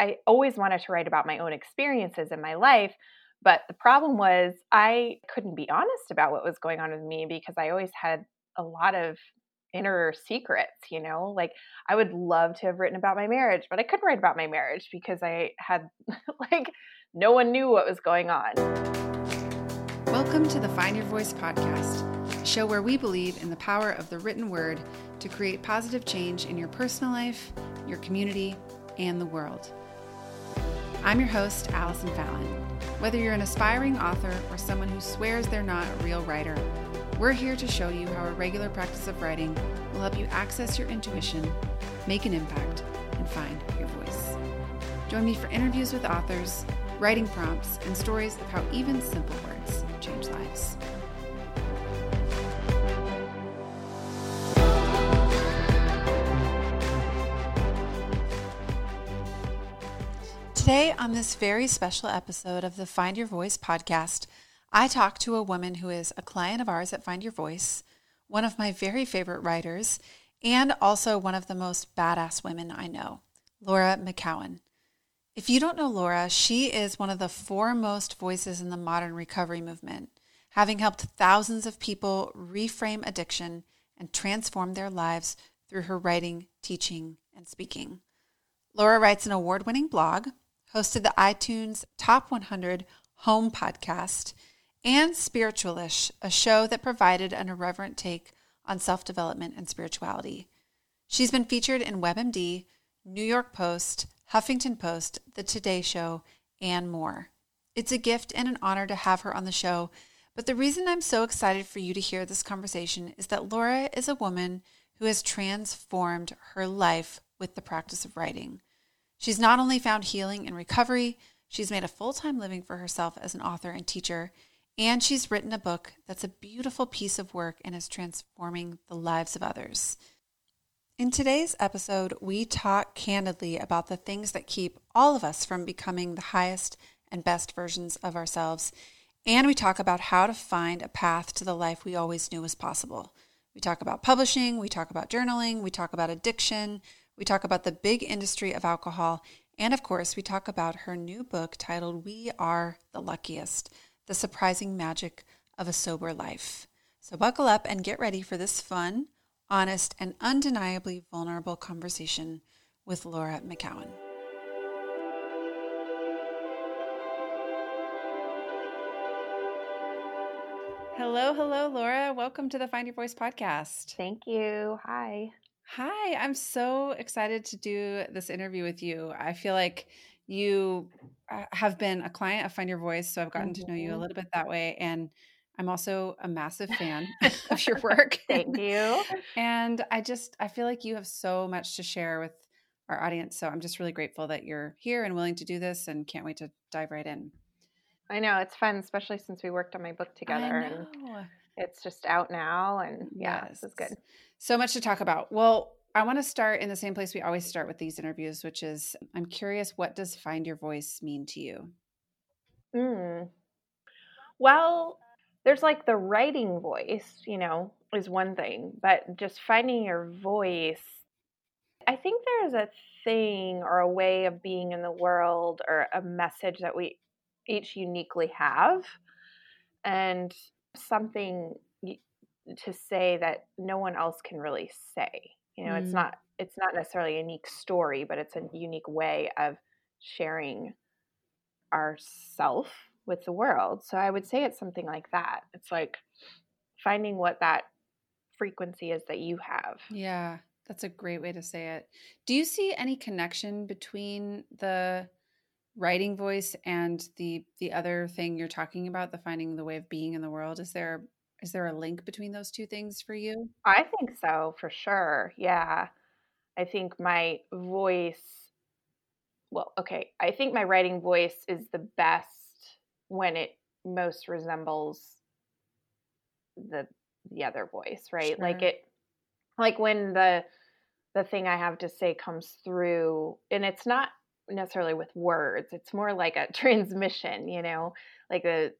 I always wanted to write about my own experiences in my life. But the problem was I couldn't be honest about what was going on with me because I always had a lot of inner secrets, you know? Like I would love to have written about my marriage, but I couldn't write about my marriage because I had like no one knew what was going on. Welcome to the Find Your Voice podcast, a show where we believe in the power of the written word to create positive change in your personal life, your community, and the world. I'm your host, Allison Fallon. Whether you're an aspiring author or someone who swears they're not a real writer, we're here to show you how a regular practice of writing will help you access your intuition, make an impact, and find your voice. Join me for interviews with authors, writing prompts, and stories of how even simple words change lives. Today, on this very special episode of the Find Your Voice podcast, I talk to a woman who is a client of ours at Find Your Voice, one of my very favorite writers, and also one of the most badass women I know, Laura McKowen. If you don't know Laura, she is one of the foremost voices in the modern recovery movement, having helped thousands of people reframe addiction and transform their lives through her writing, teaching, and speaking. Laura writes an award winning blog, hosted the iTunes Top 100 Home Podcast, and Spiritualish, a show that provided an irreverent take on self development and spirituality. She's been featured in WebMD, New York Post, Huffington Post, The Today Show, and more. It's a gift and an honor to have her on the show, but the reason I'm so excited for you to hear this conversation is that Laura is a woman who has transformed her life with the practice of writing. She's not only found healing and recovery, she's made a full time living for herself as an author and teacher, and she's written a book that's a beautiful piece of work and is transforming the lives of others. In today's episode, we talk candidly about the things that keep all of us from becoming the highest and best versions of ourselves. And we talk about how to find a path to the life we always knew was possible. We talk about publishing, we talk about journaling, we talk about addiction, we talk about the big industry of alcohol, and of course, we talk about her new book titled We Are the Luckiest The Surprising Magic of a Sober Life. So, buckle up and get ready for this fun, honest, and undeniably vulnerable conversation with Laura McKowen. Hello, hello, Laura. Welcome to the Find Your Voice podcast. Thank you. Hi. Hi, I'm so excited to do this interview with you. I feel like you uh, have been a client of Find Your Voice, so I've gotten to know you a mm-hmm. little bit that way. And I'm also a massive fan of your work. Thank you. and I just, I feel like you have so much to share with our audience. So I'm just really grateful that you're here and willing to do this and can't wait to dive right in. I know it's fun, especially since we worked on my book together. And it's just out now. And yeah, yes. this is good. So much to talk about. Well, I want to start in the same place we always start with these interviews, which is I'm curious, what does find your voice mean to you? Mm. Well, there's like the writing voice, you know, is one thing, but just finding your voice, I think there's a thing or a way of being in the world or a message that we each uniquely have. And something to say that no one else can really say. You know, mm. it's not it's not necessarily a unique story, but it's a unique way of sharing ourself with the world. So I would say it's something like that. It's like finding what that frequency is that you have. Yeah, that's a great way to say it. Do you see any connection between the writing voice and the the other thing you're talking about, the finding the way of being in the world? Is there is there a link between those two things for you? I think so, for sure. Yeah. I think my voice, well, okay, I think my writing voice is the best when it most resembles the the other voice, right? Sure. Like it like when the the thing I have to say comes through and it's not necessarily with words. It's more like a transmission, you know, like the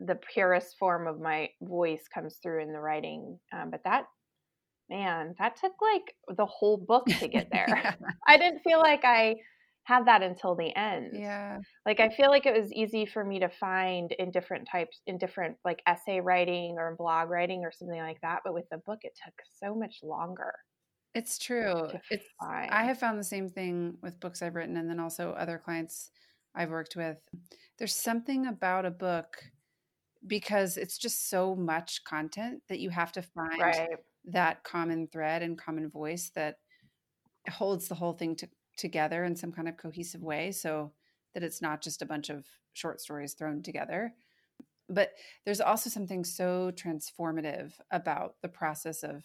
the purest form of my voice comes through in the writing. Um, but that, man, that took like the whole book to get there. yeah. I didn't feel like I had that until the end. Yeah. Like I feel like it was easy for me to find in different types in different like essay writing or blog writing or something like that, but with the book it took so much longer. It's true. It's find. I have found the same thing with books I've written and then also other clients I've worked with. There's something about a book because it's just so much content that you have to find right. that common thread and common voice that holds the whole thing to, together in some kind of cohesive way so that it's not just a bunch of short stories thrown together but there's also something so transformative about the process of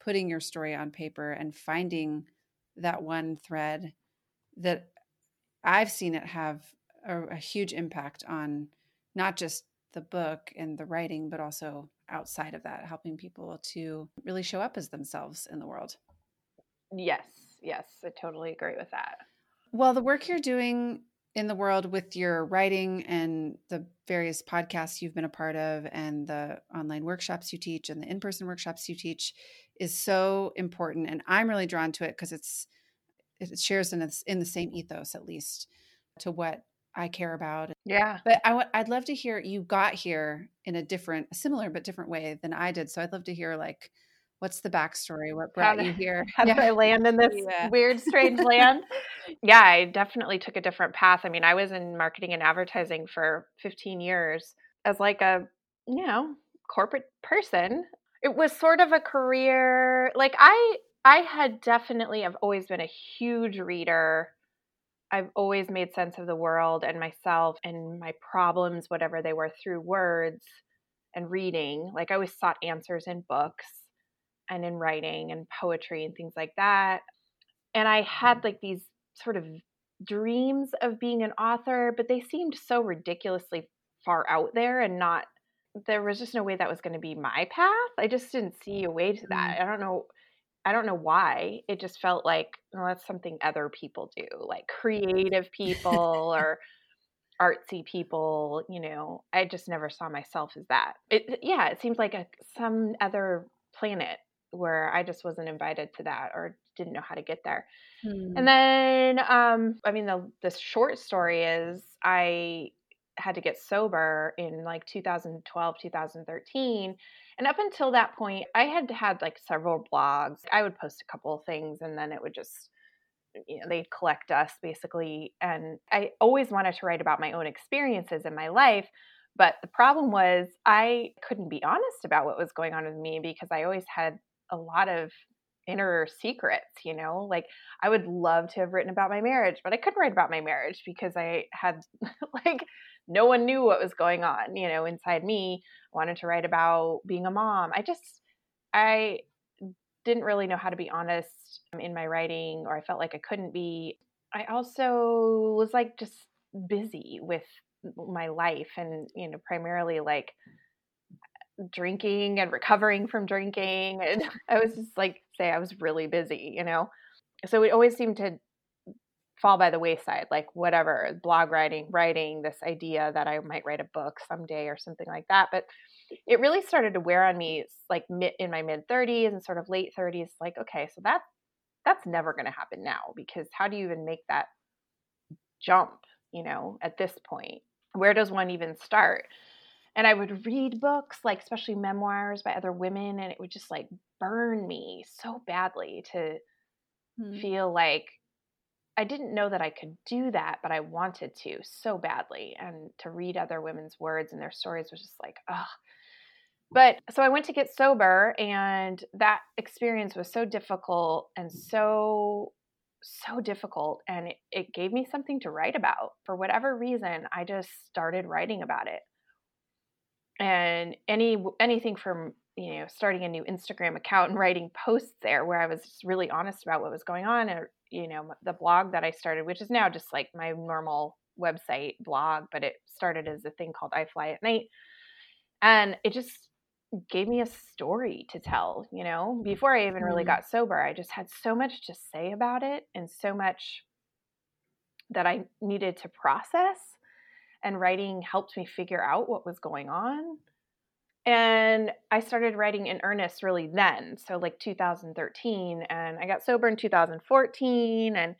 putting your story on paper and finding that one thread that I've seen it have a, a, huge impact on not just the book and the writing, but also outside of that, helping people to really show up as themselves in the world. Yes, yes, I totally agree with that. Well, the work you're doing in the world with your writing and the various podcasts you've been a part of and the online workshops you teach and the in-person workshops you teach is so important and i'm really drawn to it because it's it shares in, in the same ethos at least to what I care about. Yeah. But I w- I'd love to hear you got here in a different, similar but different way than I did. So I'd love to hear like, what's the backstory? What brought did, you here? How yeah. did I land in this yeah. weird, strange land? Yeah, I definitely took a different path. I mean, I was in marketing and advertising for 15 years as like a, you know, corporate person. It was sort of a career. Like I, I had definitely, I've always been a huge reader I've always made sense of the world and myself and my problems, whatever they were, through words and reading. Like I always sought answers in books and in writing and poetry and things like that. And I had mm-hmm. like these sort of dreams of being an author, but they seemed so ridiculously far out there and not there was just no way that was going to be my path. I just didn't see a way to that. Mm. I don't know I don't know why. It just felt like, well, that's something other people do, like creative people or artsy people. You know, I just never saw myself as that. It, yeah, it seems like a, some other planet where I just wasn't invited to that or didn't know how to get there. Hmm. And then, um, I mean, the the short story is I had to get sober in like 2012, 2013 and up until that point, I had had like several blogs. I would post a couple of things and then it would just, you know, they'd collect us basically. And I always wanted to write about my own experiences in my life. But the problem was I couldn't be honest about what was going on with me because I always had a lot of inner secrets, you know? Like I would love to have written about my marriage, but I couldn't write about my marriage because I had like no one knew what was going on, you know, inside me. I wanted to write about being a mom. I just, I didn't really know how to be honest in my writing, or I felt like I couldn't be. I also was like just busy with my life and, you know, primarily like drinking and recovering from drinking. And I was just like, say, I was really busy, you know? So it always seemed to fall by the wayside like whatever blog writing writing this idea that i might write a book someday or something like that but it really started to wear on me like in my mid 30s and sort of late 30s like okay so that that's never going to happen now because how do you even make that jump you know at this point where does one even start and i would read books like especially memoirs by other women and it would just like burn me so badly to hmm. feel like I didn't know that I could do that, but I wanted to so badly. And to read other women's words and their stories was just like, oh. But so I went to get sober, and that experience was so difficult and so, so difficult. And it, it gave me something to write about. For whatever reason, I just started writing about it. And any anything from you know starting a new Instagram account and writing posts there where I was just really honest about what was going on and you know the blog that i started which is now just like my normal website blog but it started as a thing called i fly at night. And it just gave me a story to tell you know? Before i even really mm. got sober i just had so much to say about it and so much that i needed to process and writing helped me figure out what was going on and I started writing in earnest really then, so like 2013. And I got sober in 2014. And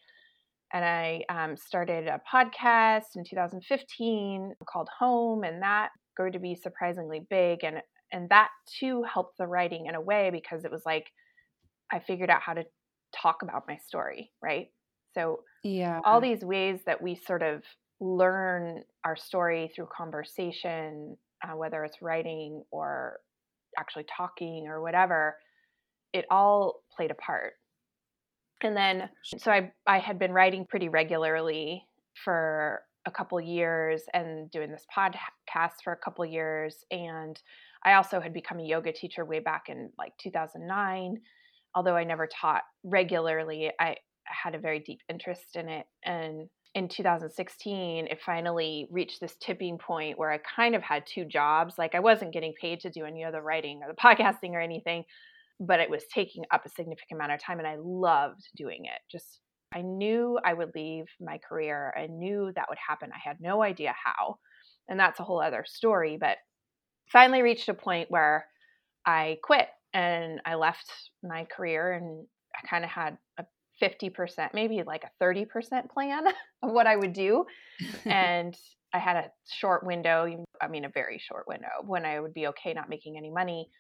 And I um, started a podcast in 2015 called Home, and that grew to be surprisingly big. And and that too helped the writing in a way because it was like I figured out how to talk about my story, right? So yeah, all these ways that we sort of learn our story through conversation, uh, whether it's writing or actually talking or whatever, it all played a part. And then, so I, I had been writing pretty regularly for a couple years and doing this podcast for a couple years. And I also had become a yoga teacher way back in like 2009. Although I never taught regularly, I had a very deep interest in it. And in 2016, it finally reached this tipping point where I kind of had two jobs. Like I wasn't getting paid to do any of the writing or the podcasting or anything, but it was taking up a significant amount of time and I loved doing it. Just I knew I would leave my career. I knew that would happen. I had no idea how. And that's a whole other story, but finally reached a point where I quit and I left my career and I kind of had 50%, maybe like a 30% plan of what I would do. and I had a short window, I mean, a very short window when I would be okay not making any money.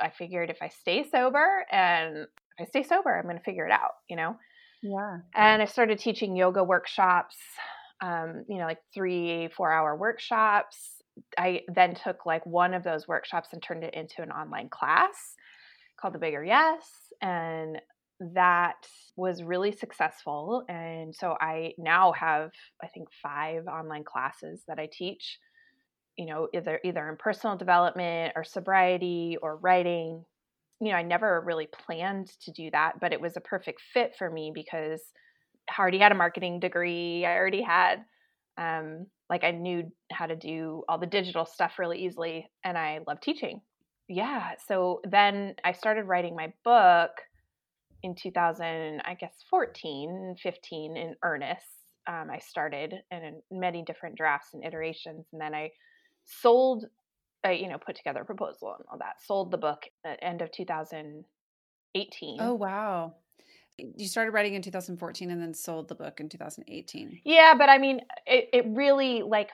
I figured if I stay sober and if I stay sober, I'm going to figure it out, you know? Yeah. And I started teaching yoga workshops, um, you know, like three, four hour workshops. I then took like one of those workshops and turned it into an online class called The Bigger Yes. And that was really successful. And so I now have, I think, five online classes that I teach, you know, either either in personal development or sobriety or writing. You know, I never really planned to do that, but it was a perfect fit for me because I already had a marketing degree. I already had um, like I knew how to do all the digital stuff really easily and I love teaching. Yeah, so then I started writing my book in 2000, I guess 14, 15 in earnest. Um, I started and in many different drafts and iterations, and then I sold, I, you know, put together a proposal and all that. Sold the book at end of 2018. Oh wow! You started writing in 2014 and then sold the book in 2018. Yeah, but I mean, it, it really like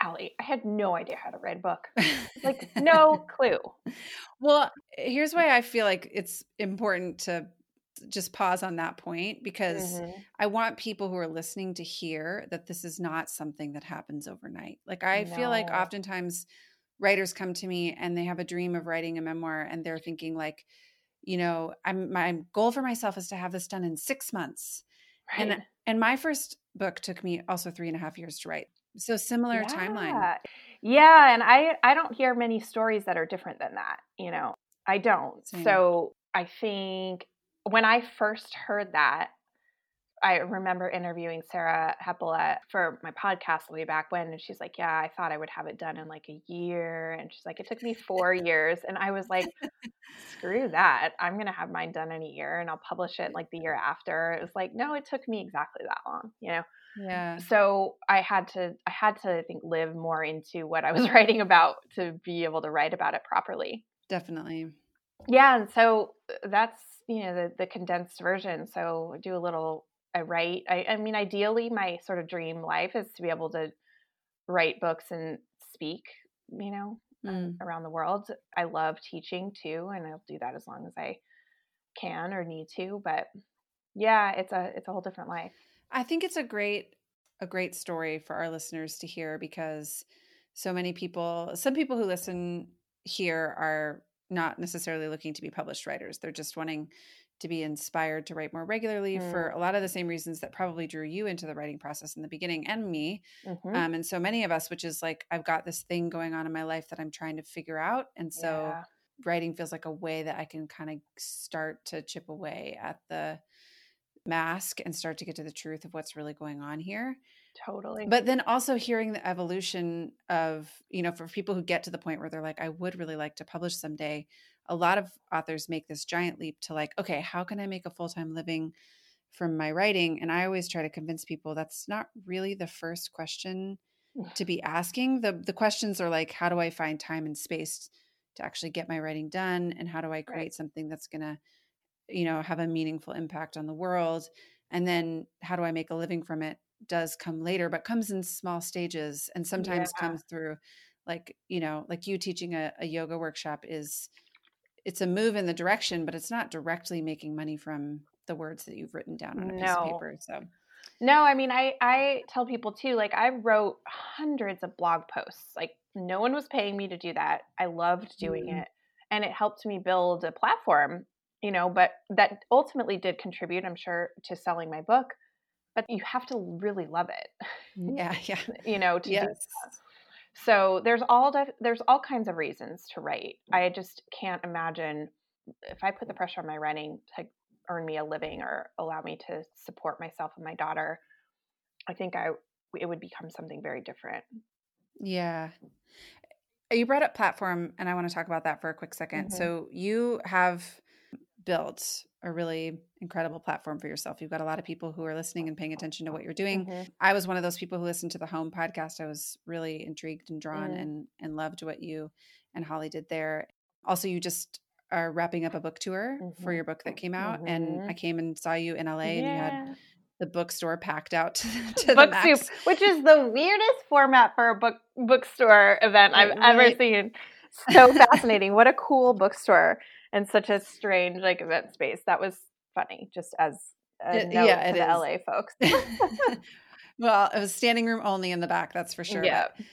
Allie, I had no idea how to write a book. Like, no clue. Well, here's why I feel like it's important to just pause on that point because mm-hmm. I want people who are listening to hear that this is not something that happens overnight. Like I no. feel like oftentimes writers come to me and they have a dream of writing a memoir and they're thinking like, you know, I'm my goal for myself is to have this done in six months. Right. And and my first book took me also three and a half years to write. So similar yeah. timeline. Yeah. And I I don't hear many stories that are different than that, you know. I don't. Same. So I think when I first heard that, I remember interviewing Sarah Hepola for my podcast way back when, and she's like, "Yeah, I thought I would have it done in like a year," and she's like, "It took me four years," and I was like, "Screw that! I'm gonna have mine done in a year, and I'll publish it like the year after." It was like, no, it took me exactly that long, you know. Yeah. So I had to, I had to, I think, live more into what I was writing about to be able to write about it properly. Definitely. Yeah, and so uh, that's you know the the condensed version. So do a little. I write. I, I mean, ideally, my sort of dream life is to be able to write books and speak. You know, mm. around the world. I love teaching too, and I'll do that as long as I can or need to. But yeah, it's a it's a whole different life. I think it's a great a great story for our listeners to hear because so many people, some people who listen here are not necessarily looking to be published writers. They're just wanting to be inspired to write more regularly mm. for a lot of the same reasons that probably drew you into the writing process in the beginning and me. Mm-hmm. Um, and so many of us, which is like, I've got this thing going on in my life that I'm trying to figure out. And so yeah. writing feels like a way that I can kind of start to chip away at the mask and start to get to the truth of what's really going on here. Totally. But then also hearing the evolution of, you know, for people who get to the point where they're like, I would really like to publish someday, a lot of authors make this giant leap to like, okay, how can I make a full time living from my writing? And I always try to convince people that's not really the first question to be asking. The the questions are like, how do I find time and space to actually get my writing done? And how do I create right. something that's gonna, you know, have a meaningful impact on the world? and then how do I make a living from it does come later, but comes in small stages and sometimes yeah. comes through like, you know, like you teaching a, a yoga workshop is it's a move in the direction, but it's not directly making money from the words that you've written down on a no. piece of paper. So no, I mean I I tell people too like I wrote hundreds of blog posts. Like no one was paying me to do that. I loved doing mm. it and it helped me build a platform, you know, but that ultimately did contribute I'm sure to selling my book, but you have to really love it. Yeah, yeah. you know, to yes. do that. So there's all def- there's all kinds of reasons to write. I just can't imagine if I put the pressure on my writing to earn me a living or allow me to support myself and my daughter, I think I it would become something very different. Yeah. You brought up platform and I want to talk about that for a quick 2nd mm-hmm. So you have built a really incredible platform for yourself. You've got a lot of people who are listening and paying attention to what you're doing. Mm-hmm. I was one of those people who listened to the home podcast. I was really intrigued and drawn mm-hmm. and and loved what you and Holly did there. Also, you just are wrapping up a book tour mm-hmm. for your book that came out and mm-hmm. I came and saw you in LA yeah. and you had the bookstore packed out to, to book soup, which is the weirdest format for a book bookstore event I've right. ever seen. So fascinating. what a cool bookstore and such a strange like event space. That was funny, just as a note yeah, to the is. LA folks. well, it was standing room only in the back, that's for sure. Yeah. But,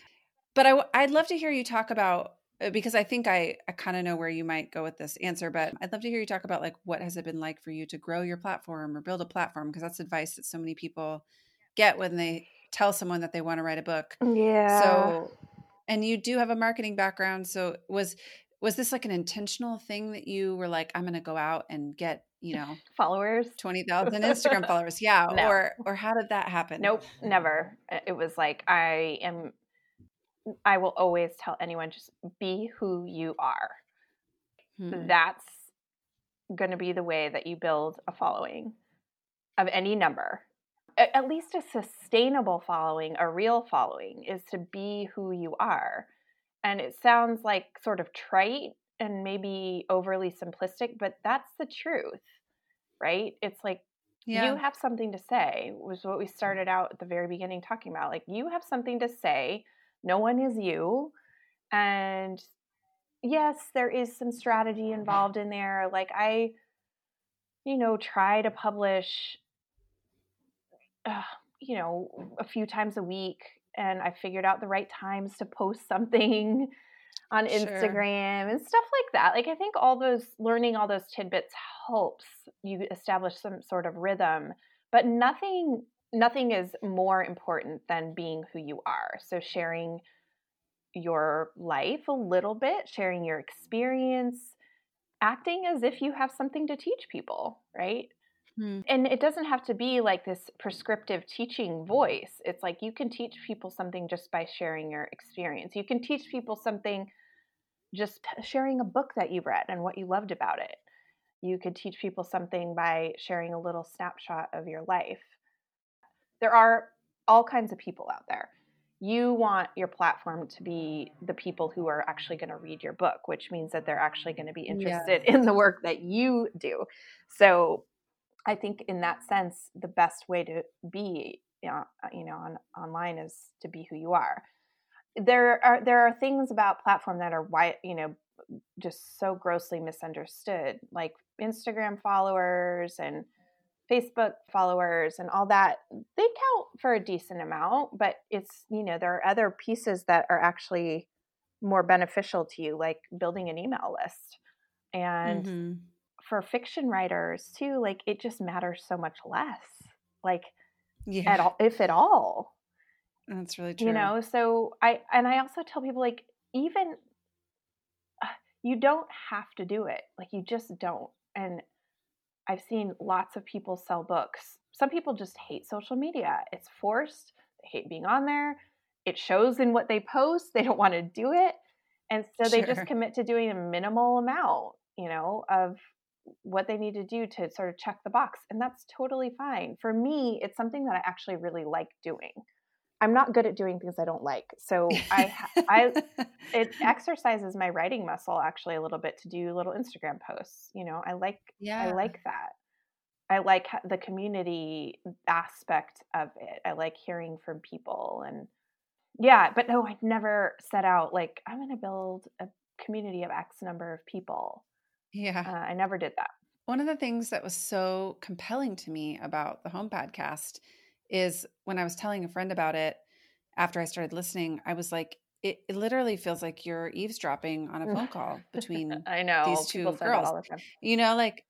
but I, I'd love to hear you talk about uh, because I think I, I kind of know where you might go with this answer, but I'd love to hear you talk about like what has it been like for you to grow your platform or build a platform because that's advice that so many people get when they tell someone that they want to write a book. Yeah. So and you do have a marketing background, so was was this like an intentional thing that you were like i'm going to go out and get you know followers? 20,000 instagram followers yeah no. or or how did that happen? Nope never. It was like i am i will always tell anyone just be who you are. Hmm. that's going to be the way that you build a following of any number. At least a sustainable following a real following is to be who you are and it sounds like sort of trite and maybe overly simplistic, but that's the truth, right? It's like yeah. you have something to say, was what we started out at the very beginning talking about. Like you have something to say, no one is you. And yes, there is some strategy involved in there. Like I, you know, try to publish, uh, you know, a few times a week and I figured out the right times to post something on Instagram sure. and stuff like that. Like I think all those learning all those tidbits helps you establish some sort of rhythm, but nothing nothing is more important than being who you are. So sharing your life a little bit, sharing your experience, acting as if you have something to teach people, right? Hmm. And it doesn't have to be like this prescriptive teaching voice. It's like you can teach people something just by sharing your experience. You can teach people something just sharing a book that you've read and what you loved about it. You could teach people something by sharing a little snapshot of your life. There are all kinds of people out there. You want your platform to be the people who are actually going to read your book, which means that they're actually going to be interested in the work that you do. So I think in that sense, the best way to be, uh, you know, on, online is to be who you are. There are there are things about platform that are why you know just so grossly misunderstood, like Instagram followers and Facebook followers and all that. They count for a decent amount, but it's you know there are other pieces that are actually more beneficial to you, like building an email list and. Mm-hmm for fiction writers too, like it just matters so much less. Like yeah. at all if at all. That's really true. You know, so I and I also tell people like even uh, you don't have to do it. Like you just don't. And I've seen lots of people sell books. Some people just hate social media. It's forced. They hate being on there. It shows in what they post. They don't want to do it. And so sure. they just commit to doing a minimal amount, you know, of what they need to do to sort of check the box. And that's totally fine. For me, it's something that I actually really like doing. I'm not good at doing things I don't like. So I, I, it exercises my writing muscle actually a little bit to do little Instagram posts. You know, I like, yeah. I like that. I like the community aspect of it. I like hearing from people and yeah, but no, I never set out like I'm going to build a community of X number of people. Yeah. Uh, I never did that. One of the things that was so compelling to me about the home podcast is when I was telling a friend about it after I started listening, I was like, it, it literally feels like you're eavesdropping on a phone call between I know these two girls. You know, like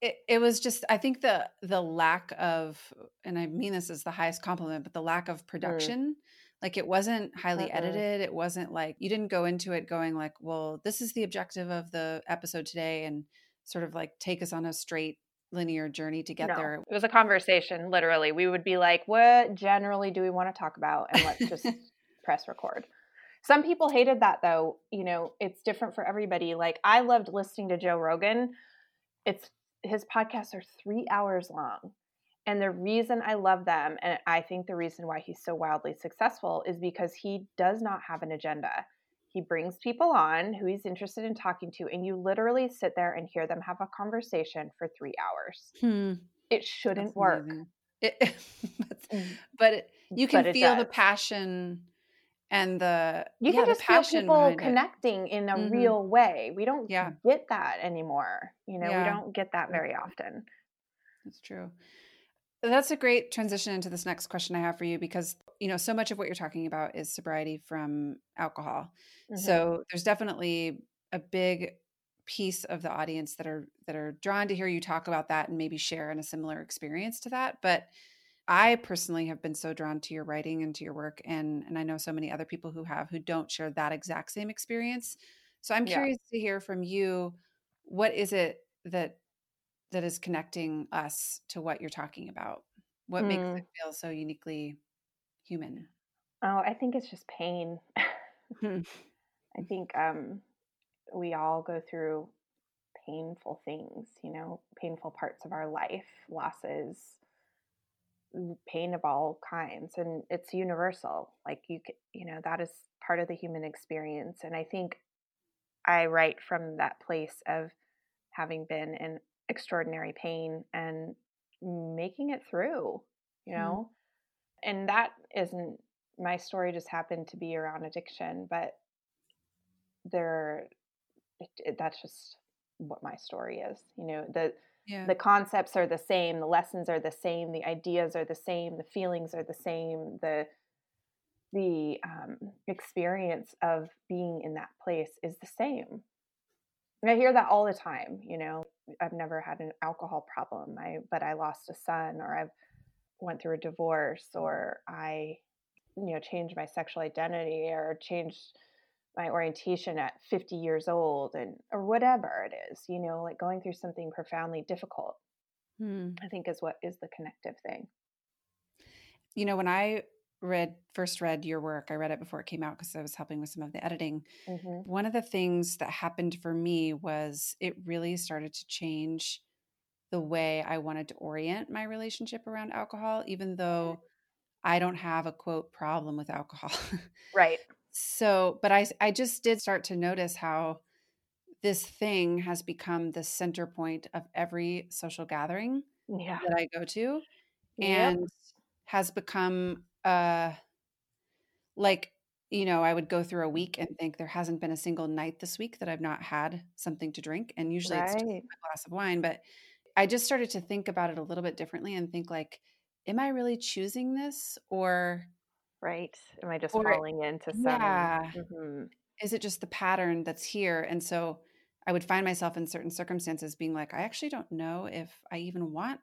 it, it was just I think the the lack of and I mean this is the highest compliment, but the lack of mm. production. Mm. Like it wasn't highly uh-uh. edited. It wasn't like you didn't go into it going like, well, this is the objective of the episode today and sort of like take us on a straight linear journey to get no, there. It was a conversation, literally. We would be like, what generally do we want to talk about? And let's just press record. Some people hated that though. You know, it's different for everybody. Like I loved listening to Joe Rogan. It's his podcasts are three hours long. And the reason I love them, and I think the reason why he's so wildly successful, is because he does not have an agenda. He brings people on who he's interested in talking to, and you literally sit there and hear them have a conversation for three hours. Hmm. It shouldn't That's work. It, mm. but it, you can but feel the passion and the you can yeah, just feel people connecting it. in a mm-hmm. real way. We don't yeah. get that anymore. You know, yeah. we don't get that very often. That's true. That's a great transition into this next question I have for you because you know so much of what you're talking about is sobriety from alcohol. Mm-hmm. So there's definitely a big piece of the audience that are that are drawn to hear you talk about that and maybe share in a similar experience to that. But I personally have been so drawn to your writing and to your work and and I know so many other people who have who don't share that exact same experience. So I'm yeah. curious to hear from you what is it that that is connecting us to what you're talking about? What mm. makes it feel so uniquely human? Oh, I think it's just pain. Hmm. I think um, we all go through painful things, you know, painful parts of our life, losses, pain of all kinds and it's universal like you you know that is part of the human experience and i think i write from that place of having been in extraordinary pain and making it through you mm-hmm. know mm. and that isn't my story just happened to be around addiction but there it, it, that's just what my story is you know the yeah. the concepts are the same the lessons are the same the ideas are the same the feelings are the same the the um, experience of being in that place is the same i hear that all the time you know i've never had an alcohol problem i but i lost a son or i've went through a divorce or i you know changed my sexual identity or changed my orientation at 50 years old and or whatever it is you know like going through something profoundly difficult hmm. i think is what is the connective thing you know when i read first read your work i read it before it came out because i was helping with some of the editing mm-hmm. one of the things that happened for me was it really started to change the way i wanted to orient my relationship around alcohol even though i don't have a quote problem with alcohol right so, but I I just did start to notice how this thing has become the center point of every social gathering yeah. that I go to and yep. has become uh like you know, I would go through a week and think there hasn't been a single night this week that I've not had something to drink. And usually right. it's just a glass of wine. But I just started to think about it a little bit differently and think like, am I really choosing this? Or right? Am I just or, falling into some? Yeah. Mm-hmm. Is it just the pattern that's here? And so I would find myself in certain circumstances being like, I actually don't know if I even want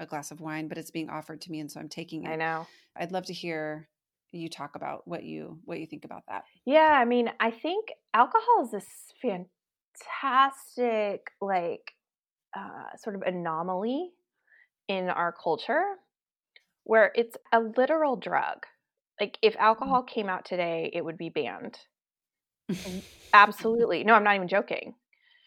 a glass of wine, but it's being offered to me, and so I'm taking it. I know. I'd love to hear you talk about what you what you think about that. Yeah, I mean, I think alcohol is this fantastic, like, uh, sort of anomaly in our culture where it's a literal drug like if mm. alcohol came out today, it would be banned. Absolutely. No, I'm not even joking.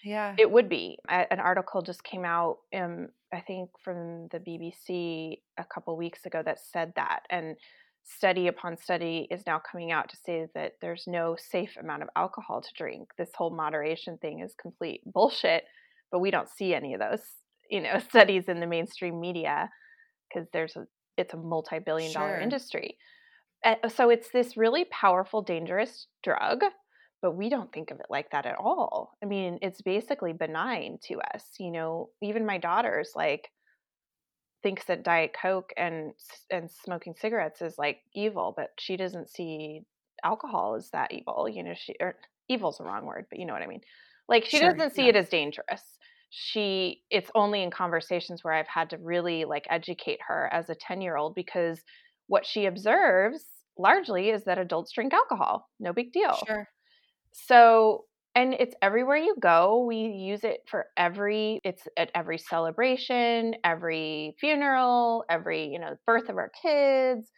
Yeah. It would be. An article just came out, um, I think, from the BBC a couple weeks ago that said that. And study upon study is now coming out to say that there's no safe amount of alcohol to drink. This whole moderation thing is complete bullshit, but we don't see any of those you know studies in the mainstream media because there's a it's a multi-billion sure. dollar industry so it's this really powerful dangerous drug but we don't think of it like that at all. I mean it's basically benign to us you know? Even my daughter's like thinks that diet coke and and smoking cigarettes is like evil but she doesn't see alcohol as that evil you know? She or evil's the wrong word but you know what i mean. Like she sure, doesn't see yeah. it as dangerous. She it's only in conversations where i've had to really like educate her as a 10 year old because what she observes largely is that adults drink alcohol. No big deal. Sure so and it's everywhere you go we use it for every it's at every celebration every funeral every you know birth of our kids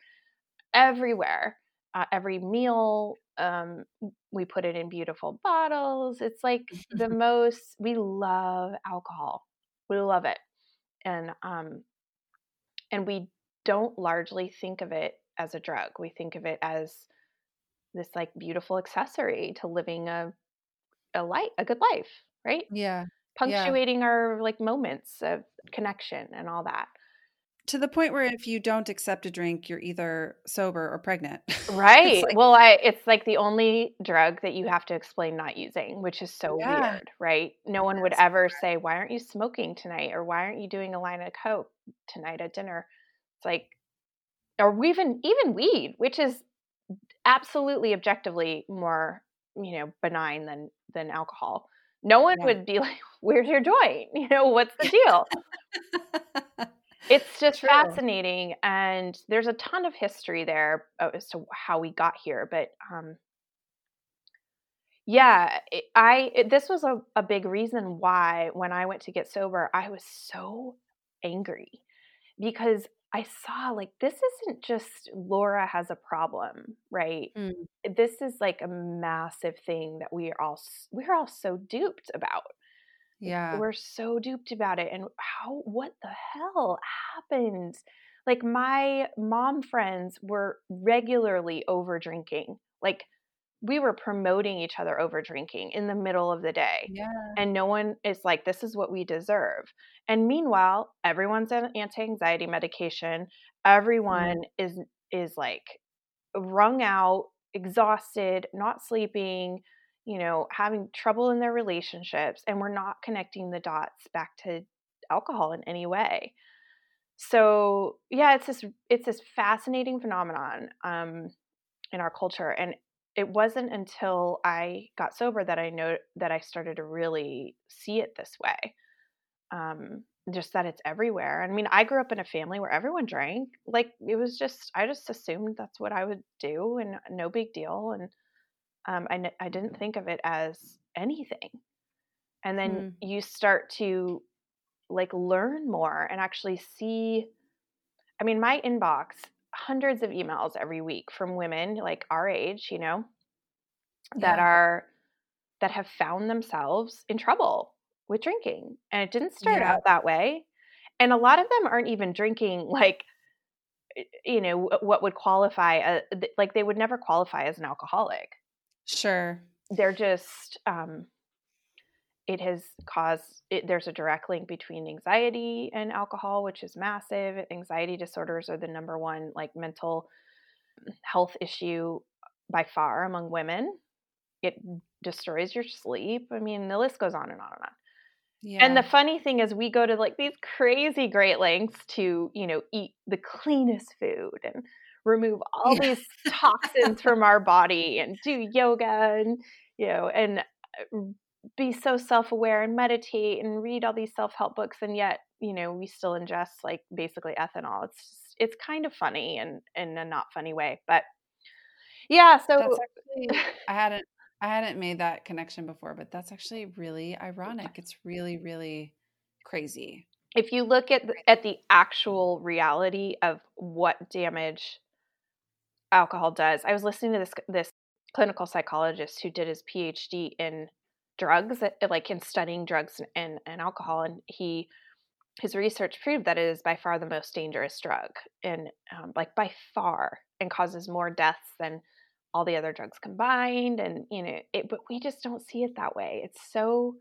everywhere uh, every meal um, we put it in beautiful bottles. It's like the most, we love alcohol. We love it. And, um, and we don't largely think of it as a drug. We think of it as this like beautiful accessory to living a, a life, a good life, right? Yeah. Punctuating yeah. our like moments of connection and all that to the point where if you don't accept a drink, you're either sober or pregnant. Right. like, well, I it's like the only drug that you have to explain not using, which is so yeah. weird, right? No one would ever say, "Why aren't you smoking tonight?" or "Why aren't you doing a line of coke tonight at dinner?" It's like or even even weed, which is absolutely objectively more, you know, benign than than alcohol. No one yeah. would be like, "Where's your joint?" You know, what's the deal? It's just True. fascinating, and there's a ton of history there uh, as to how we got here. But um, yeah, it, I it, this was a, a big reason why when I went to get sober, I was so angry because I saw like this isn't just Laura has a problem, right? Mm. This is like a massive thing that we are all we're all so duped about. Yeah. We're so duped about it. And how, what the hell happened? Like, my mom friends were regularly over drinking. Like, we were promoting each other over drinking in the middle of the day. Yeah. And no one is like, this is what we deserve. And meanwhile, everyone's on anti-anxiety medication. Mm-hmm. Everyone mm. is is like wrung out, exhausted, not sleeping, you know, having trouble in their relationships and we're not connecting the dots back to alcohol in any way. So, yeah, it's this it's this fascinating phenomenon um, in our culture and it wasn't until I got sober that I know that I started to really see it this way. Um, just that it's everywhere. I mean, I grew up in a family where everyone drank. Like it was just, I just assumed that's what I would do, and no big deal. And um, I, I didn't think of it as anything. And then mm. you start to like learn more and actually see. I mean, my inbox, hundreds of emails every week from women like our age, you know, that yeah. are that have found themselves in trouble with drinking. And it didn't start yeah. out that way. And a lot of them aren't even drinking like you know what would qualify a, like they would never qualify as an alcoholic Sure. They're just, um, it has caused, it, there's a direct link between anxiety and alcohol, which is massive. Anxiety disorders are the number one, like, mental health issue by far among women. It destroys your sleep. I mean, the list goes on and on and on. Yeah. And the funny thing is, we go to like these crazy great lengths to, you know, eat the cleanest food and remove all these toxins from our body and do yoga and you know and uh, be so self-aware and meditate and read all these self-help books and yet you know we still ingest like basically ethanol. It's just, it's kind of funny and in a not funny way but yeah so actually, i hadn't i hadn't made that connection before but that's actually really ironic. It's really really crazy. If you look at the, at the actual reality of what damage alcohol does. I was listening to this this clinical psychologist who did his PhD in drugs, uh, like in studying drugs and, and alcohol, and he his research proved that it is by far the most dangerous drug, and um, like by far, and causes more deaths than all the other drugs combined. And you know, it, but we just don't see it that way. It's so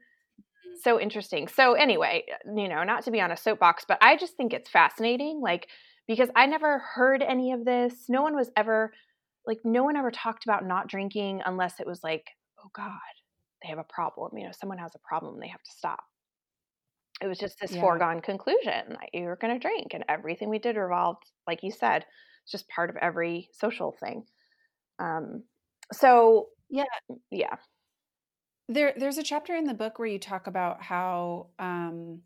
so interesting. So anyway, you know, not to be on a soapbox, but I just think it's fascinating like because I never heard any of this. No one was ever like no one ever talked about not drinking unless it was like, oh god, they have a problem. You know, someone has a problem, they have to stop. It was just this Yeah. foregone conclusion that you were going to drink and everything we did revolved like you said, it's just part of every social thing. Um so Yeah. yeah. There, there's a chapter in the book where you talk about how um,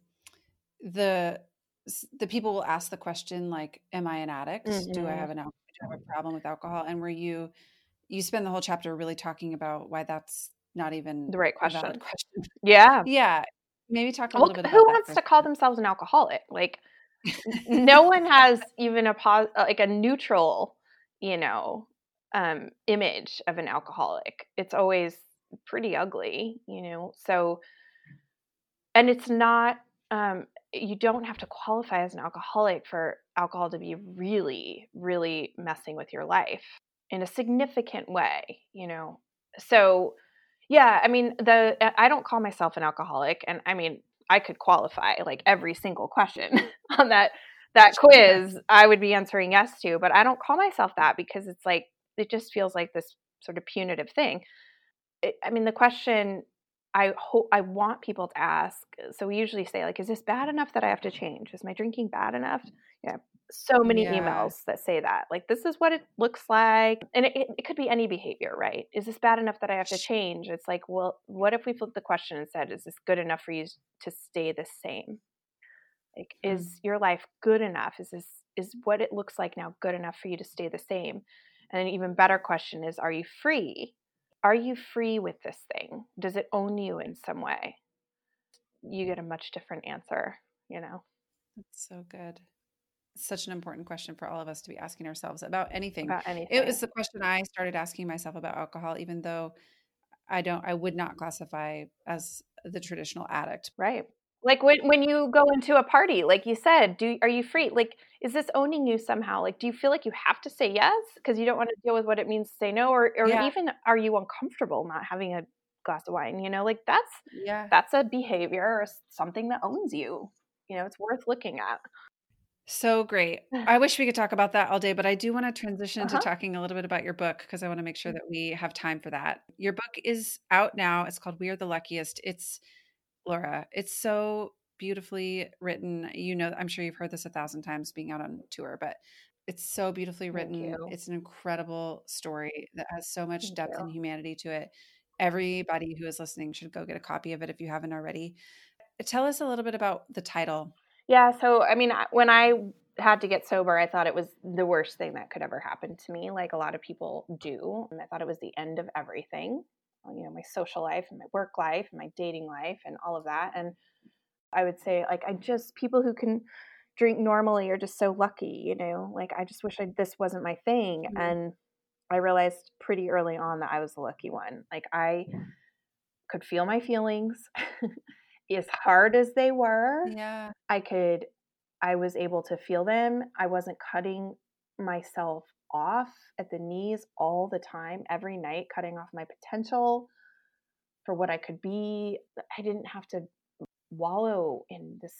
the the people will ask the question like, "Am I an addict? Do I Mhm. have an al- do I have a problem with alcohol?" And where you you spend the whole chapter really talking about why that's not even The right question. question. Yeah. Yeah, maybe talk a Well, little bit who wants to call themselves an alcoholic? Like no one has even a pos- uh, like a neutral, you know, um, image of an alcoholic. It's always pretty ugly, you know. So, and it's not. Um, you don't have to qualify as an alcoholic for alcohol to be really, really messing with your life in a significant way, you know. So, yeah, I mean, the uh, I don't call myself an alcoholic, and I mean, I could qualify like every single question on that that quiz I would be answering yes to, but I don't call myself that because it's like it just feels like this sort of punitive thing. It, I mean, the question I hope I want people to ask. So we usually say like, "Is this bad enough that I have to change? Is my drinking bad enough?" Yeah, so many Yeah. emails that say that. Like, this is what it looks like, and it, it, could be any behavior, right? Is this bad enough that I have to change? It's like, well, what if we flipped the question and said, "Is this good enough for you to stay the same?" Like, Mm. is your life good enough? Is this is what it looks like now good enough for you to stay the same? And an even better question is, are you free? Are you free with this thing? Does it own you in some way? You get a much different answer, you know, That's so good. Such an important question for all of us to be asking ourselves about anything. about anything. It was the question I started asking myself about alcohol, even though I don't, I would not classify as the traditional addict. right. Like when when you go into a party, like you said, do are you free? Like, is this owning you somehow? Like, do you feel like you have to say yes because you don't want to deal with what it means to say no, or or Yeah. even are you uncomfortable not having a glass of wine? You know, like that's Yeah. that's a behavior or something that owns you. You know, it's worth looking at. So great. I wish we could talk about that all day, but I do want to transition Uh-huh. to talking a little bit about your book because I want to make sure that we have time for that. Your book is out now. It's called We Are the Luckiest. It's Laura, it's so beautifully written. You know, I'm sure you've heard this a thousand times being out on tour, but it's so beautifully written. It's an incredible story that has so much Thank depth you. and humanity to it. Everybody who is listening should go get a copy of it if you haven't already. Tell us a little bit about the title. Yeah, so I mean, when I had to get sober, I thought it was the worst thing that could ever happen to me, like a lot of people do. And I thought it was the end of everything, uh, you know, my social life and my work life and my dating life and all of that. And I would say, like, I just, people who can drink normally are just so lucky, you know, like, I just wish I, this wasn't my thing. Mhm. And I realized pretty early on that I was the lucky one. Like, I could feel my feelings as hard as they were. Yeah. I could I was able to feel them. I wasn't cutting myself off at the knees all the time, every night, cutting off my potential for what I could be. I didn't have to wallow in this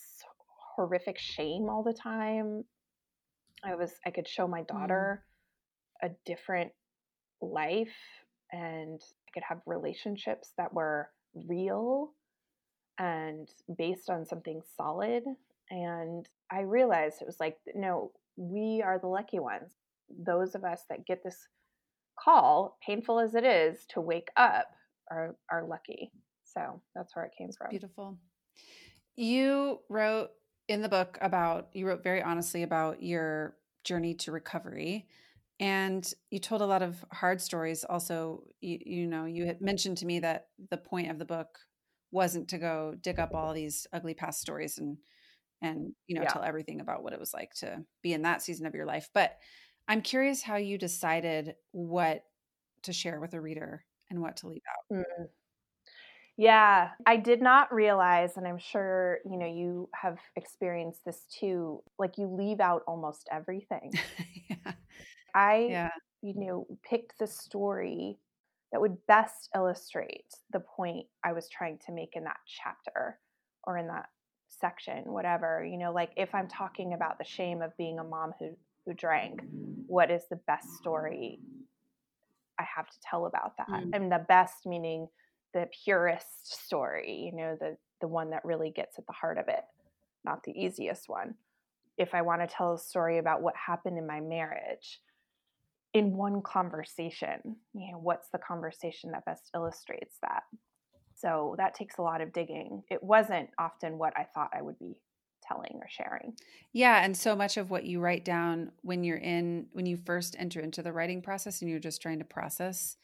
horrific shame all the time. I was I could show my mm. daughter a different life and I could have relationships that were real and based on something solid. And I realized it was like, no, we are the lucky ones. Those of us that get this call, painful as it is, to wake up are, are lucky. So that's where it came from. Beautiful. You wrote in the book about, you wrote very honestly about your journey to recovery. And you told a lot of hard stories. Also, you, you know, you had mentioned to me that the point of the book wasn't to go dig up all these ugly past stories and and you know Yeah. tell everything about what it was like to be in that season of your life. But I'm curious how you decided what to share with a reader and what to leave out. Mm. Yeah, I did not realize, and I'm sure you know you have experienced this too. Like you leave out almost everything. yeah. I, Yeah. you know, picked the story that would best illustrate the point I was trying to make in that chapter or in that section, whatever. You know, like if I'm talking about the shame of being a mom who who drank, what is the best story I have to tell about that? Mm. And the best meaning the purest story, you know, the the one that really gets at the heart of it, not the easiest one. If I want to tell a story about what happened in my marriage, in one conversation, you know, what's the conversation that best illustrates that? So that takes a lot of digging. It wasn't often what I thought I would be telling or sharing. Yeah, and so much of what you write down when you're in when you first enter into the writing process and you're just trying to process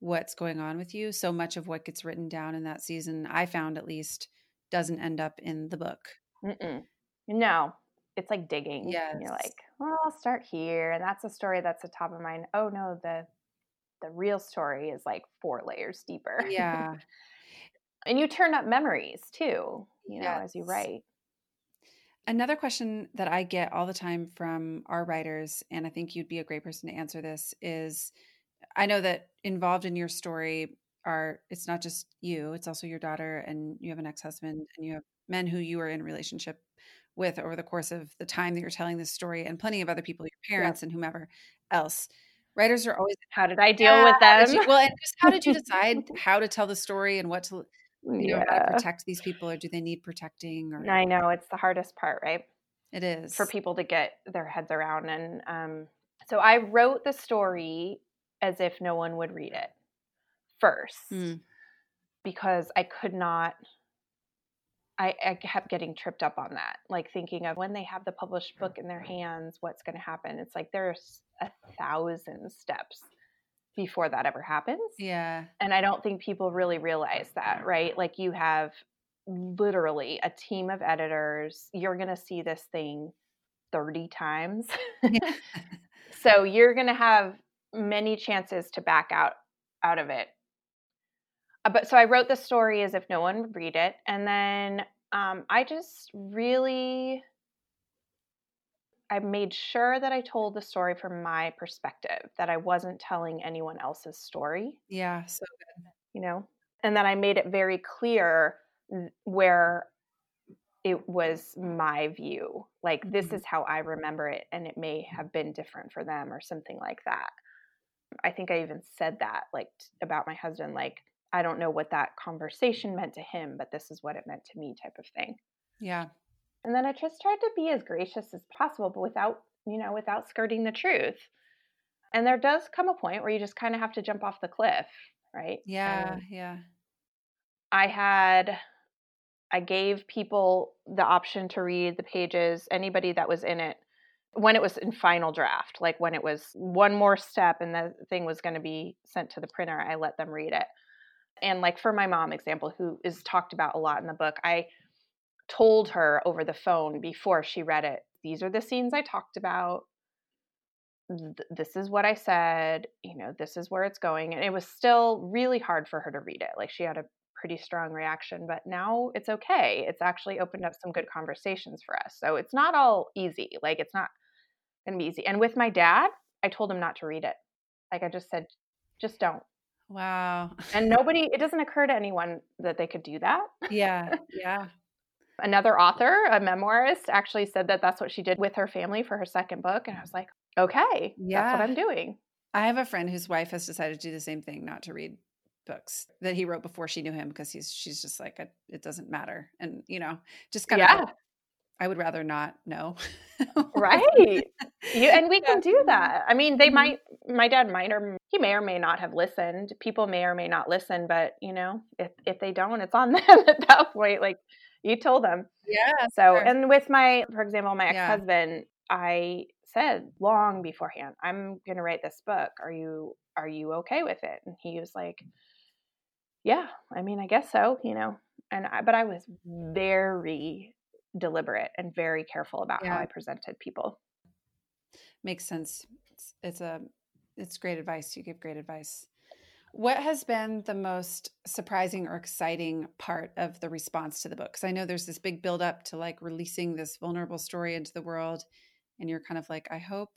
what's going on with you, so much of what gets written down in that season, I found at least, doesn't end up in the book. Mm-mm. No, it's like digging. Yeah, you're like, well, I'll start here, and that's a story that's the top of mind. Oh no, the the real story is like four layers deeper. Yeah. and you turn up memories too, you know, yes. as you write. Another question that I get all the time from our writers, and I think you'd be a great person to answer this, is I know that involved in your story are it's not just you, it's also your daughter, and you have an ex husband, and you have men who you are in relationship with over the course of the time that you're telling this story, and plenty of other people, your parents yeah. and whomever else. Writers are always how did I deal yeah, with them? You, well, and just how did you decide how to tell the story and what to you know yeah. protect these people or do they need protecting or i know it's the hardest part right it is for people to get their heads around and um, so i wrote the story as if no one would read it first mm. because i could not I, I kept getting tripped up on that like thinking of when they have the published book in their mm-hmm. hands what's going to happen it's like there's a thousand steps before that ever happens. Yeah. And I don't think people really realize that, right? Like you have literally a team of editors. You're going to see this thing 30 times. so you're going to have many chances to back out out of it. Uh, but so I wrote the story as if no one would read it and then um, I just really I made sure that I told the story from my perspective, that I wasn't telling anyone else's story. Yeah, so good. You know, and that I made it very clear where it was my view. Like, this mm-hmm. is how I remember it, and it may have been different for them or something like that. I think I even said that, like, about my husband, like, I don't know what that conversation meant to him, but this is what it meant to me, type of thing. Yeah. And then I just tried to be as gracious as possible, but without, you know, without skirting the truth. And there does come a point where you just kind of have to jump off the cliff, right? Yeah, yeah. I had I gave people the option to read the pages, anybody that was in it when it was in final draft, like when it was one more step and the thing was going to be sent to the printer, I let them read it. And like for my mom example, who is talked about a lot in the book, I told her over the phone before she read it these are the scenes I talked about. This is what I said. You know, this is where it's going. And it was still really hard for her to read it. Like she had a pretty strong reaction, but now it's okay. It's actually opened up some good conversations for us. So it's not all easy. Like it's not going to be easy. And with my dad, I told him not to read it. Like I just said, just don't. Wow. and nobody, it doesn't occur to anyone that they could do that. Yeah. Yeah. Another author, a memoirist, actually said that that's what she did with her family for her second book. And I was like, okay, yeah. that's what I'm doing. I have a friend whose wife has decided to do the same thing, not to read books that he wrote before she knew him because he's she's just like it doesn't matter and you know just kind yeah. of I would rather not know. right. You, and we can do that. I mean, they mm-hmm. might, my dad might, or he may or may not have listened. People may or may not listen, but you know, if, if they don't, it's on them at that point. Like you told them. Yeah. So, sure. and with my, for example, my ex husband, yeah. I said long beforehand, I'm going to write this book. Are you, are you okay with it? And he was like, yeah, I mean, I guess so, you know, and I, but I was very deliberate and very careful about yeah. how I presented people. Makes sense. It's, it's a, it's great advice. You give great advice. What has been the most surprising or exciting part of the response to the book? Because I know there's this big buildup to like releasing this vulnerable story into the world, and you're kind of like, I hope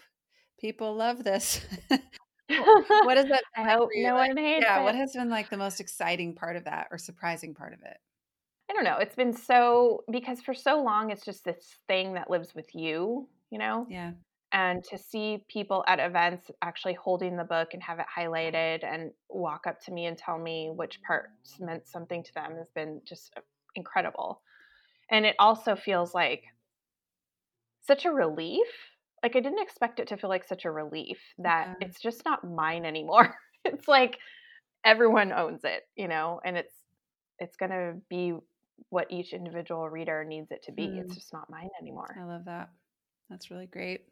people love this. what is that? I hope no like, one hates yeah, it. what has been like the most exciting part of that or surprising part of it? I don't know. It's been so because for so long it's just this thing that lives with you, you know? Yeah. And to see people at events actually holding the book and have it highlighted and walk up to me and tell me which parts meant something to them has been just uh, incredible. And it also feels like such a relief. Like I didn't expect it to feel like such a relief that Yeah. it's just not mine anymore. it's like everyone owns it, you know, and it's it's going to be what each individual reader needs it to be. It's Mm. just not mine anymore. I love that. That's really great.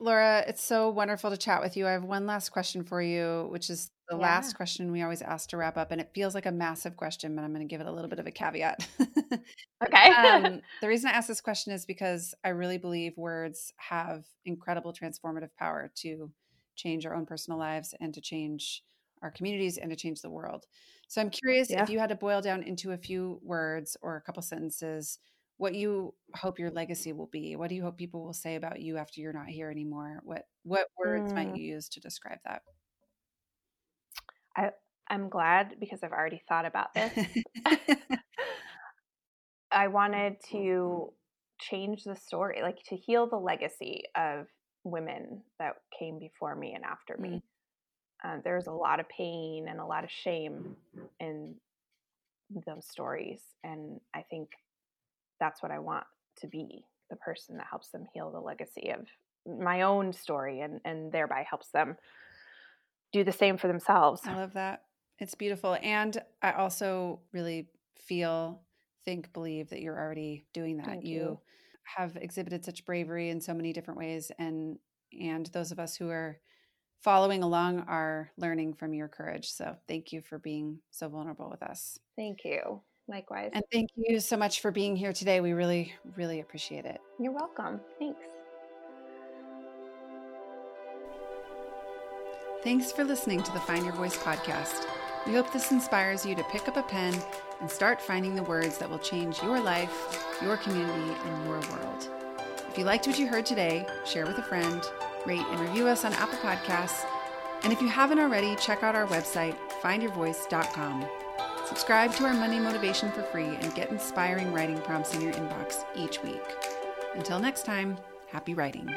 Laura, it's so wonderful to chat with you. I have one last question for you, which is the Yeah. last question we always ask to wrap up. And it feels like a massive question, but I'm going to give it a little bit of a caveat. Okay. um, the reason I ask this question is because I really believe words have incredible transformative power to change our own personal lives and to change our communities and to change the world. So I'm curious Yeah. if you had to boil down into a few words or a couple sentences what you hope your legacy will be. What do you hope people will say about you after you're not here anymore? What what words might Mm. you use to describe that? i i'm glad because I've already thought about this. I wanted to change the story, like to heal the legacy of women that came before me and after me. Uh, there's a lot of pain and a lot of shame in those stories. And I think that's what I want to be the person that helps them heal the legacy of my own story and, and thereby helps them do the same for themselves. I love that. It's beautiful. And I also really feel, think, believe that you're already doing that. You, you. have exhibited such bravery in so many different ways and and those of us who are following along are learning from your courage. So thank you for being so vulnerable with us. Thank you. Likewise. And thank you so much for being here today. We really, really appreciate it. You're welcome. Thanks. Thanks for listening to the Find Your Voice podcast. We hope this inspires you to pick up a pen and start finding the words that will change your life, your community, and your world. If you liked what you heard today, share with a friend, rate and review us on Apple Podcasts. And if you haven't already, check out our website, findyourvoice.com. Subscribe to our Monday Motivation for free and get inspiring writing prompts in your inbox each week. Until next time, happy writing.